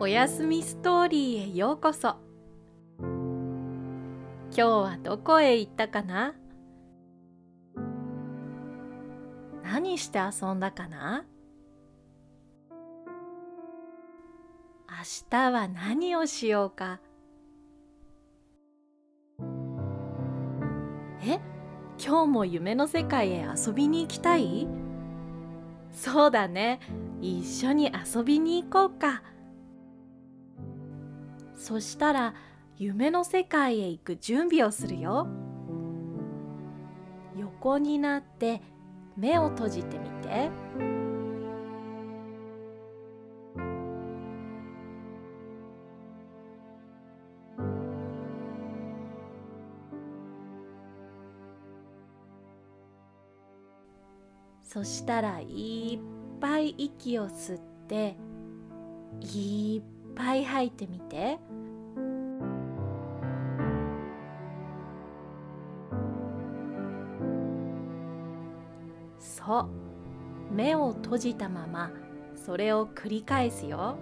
おやすみストーリーへようこそ。今日はどこへ行ったかな？何して遊んだかな？明日は何をしようか？え？今日も夢の世界へ遊びに行きたい？そうだね。一緒に遊びに行こうか。そしたら夢の世界へ行く準備をするよ横になって目を閉じてみてそしたらいっぱい息を吸っていっぱい吐いてみて。そう。目を閉じたままそれを繰り返すよ。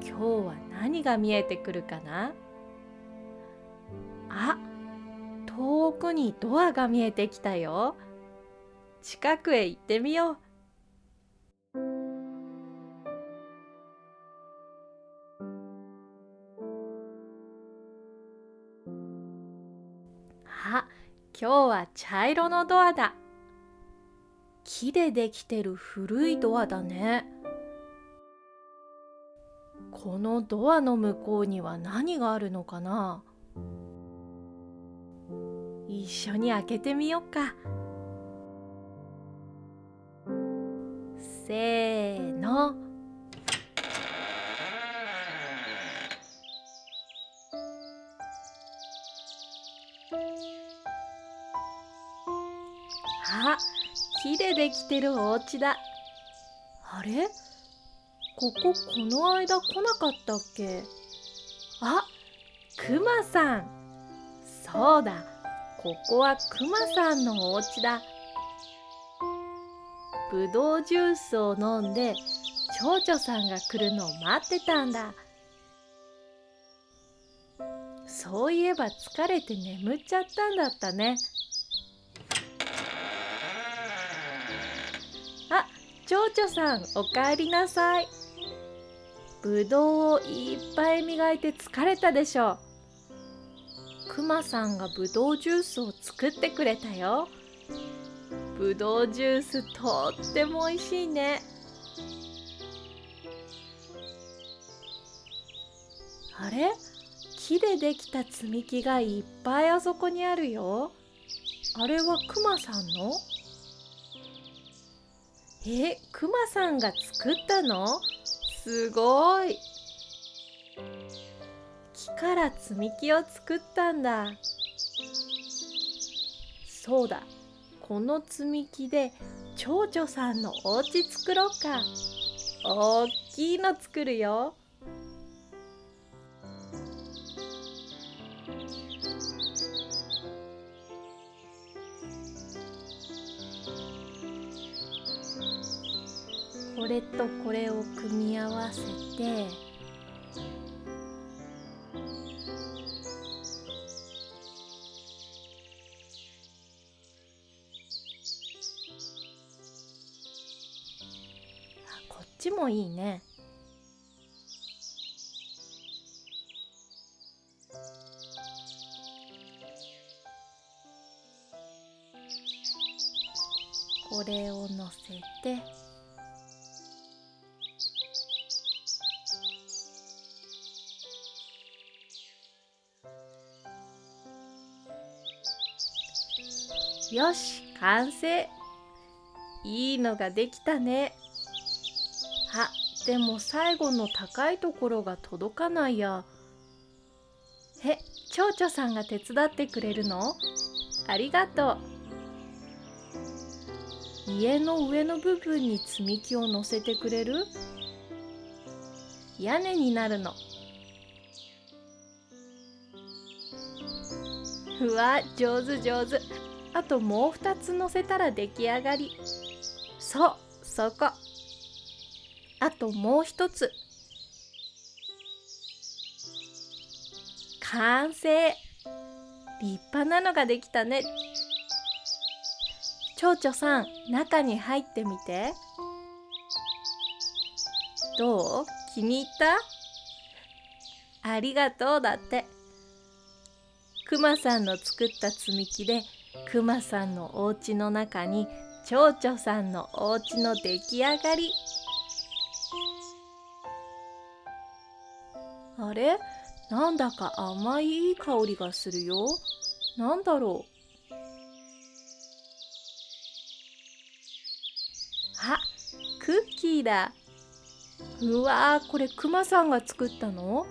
今日は何が見えてくるかな？あ遠くにドアが見えてきたよ。近くへ行ってみよう。茶色のドアだ。木でできてる古いドアだね。このドアの向こうには何があるのかな？一緒に開けてみようか。せーの。あ木でできてるお家だ。あれ？こここの間来なかったっけ？あくまさん。そうだ。ここはくまさんのお家だ。ぶどうジュースを飲んで蝶々さんが来るのを待ってたんだ。そういえば疲れて眠っちゃったんだったね。蝶々さんおかえりなさい。ぶどうをいっぱい磨いて疲れたでしょう。くまさんがぶどうジュースを作ってくれたよ。ぶどうジュースとっても美味しいね。あれ？木でできた積み木がいっぱいあそこにあるよ。あれはくまさんの？えくまさんが作ったの？すごい。木から積み木を作ったんだ。そうだ。この積み木で蝶々さんのお家作ろうか。おっきいの作るよ。これとこれを組み合わせてあこっちもいいね。これをのせて。よし完成。いいのができたね。あでも最後の高いところが届かないや。え蝶々さんが手伝ってくれるの？ありがとう。家の上の部分に積み木を乗せてくれる？屋根になるの。うわ上手上手。あともう2つ乗せたら出来上がり。そうそこ。あともう一つ。完成。立派なのができたね。蝶々さん中に入ってみて。どう？気に入った？ありがとうだって。くまさんの作った積み木でくまさんのお家の中に蝶々さんのお家の出来上がり。あれ？なんだか甘いいい香りがするよ。なんだろう？あクッキーだ。うわーこれくまさんが作ったの？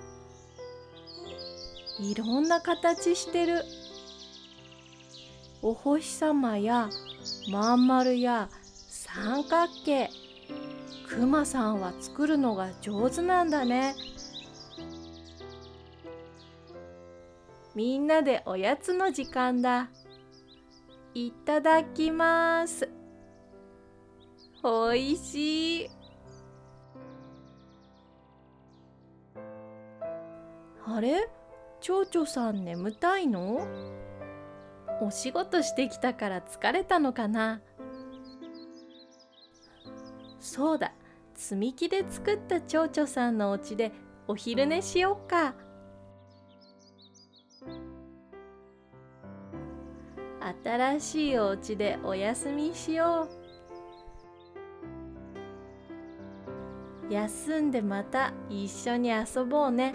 いろんな形してる。お星様やまん丸や三角形くまさんは作るのが上手なんだね。みんなでおやつの時間だ。いただきます。おいしい。あれ？蝶々さん眠たいの？お仕事してきたから疲れたのかな？そうだ積み木で作った蝶々さんのお家でお昼寝しよっか。新しいお家でお休みしよう。休んでまた一緒に遊ぼうね。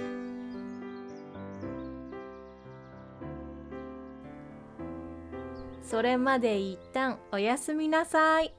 それまで一旦おやすみなさい。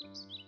Música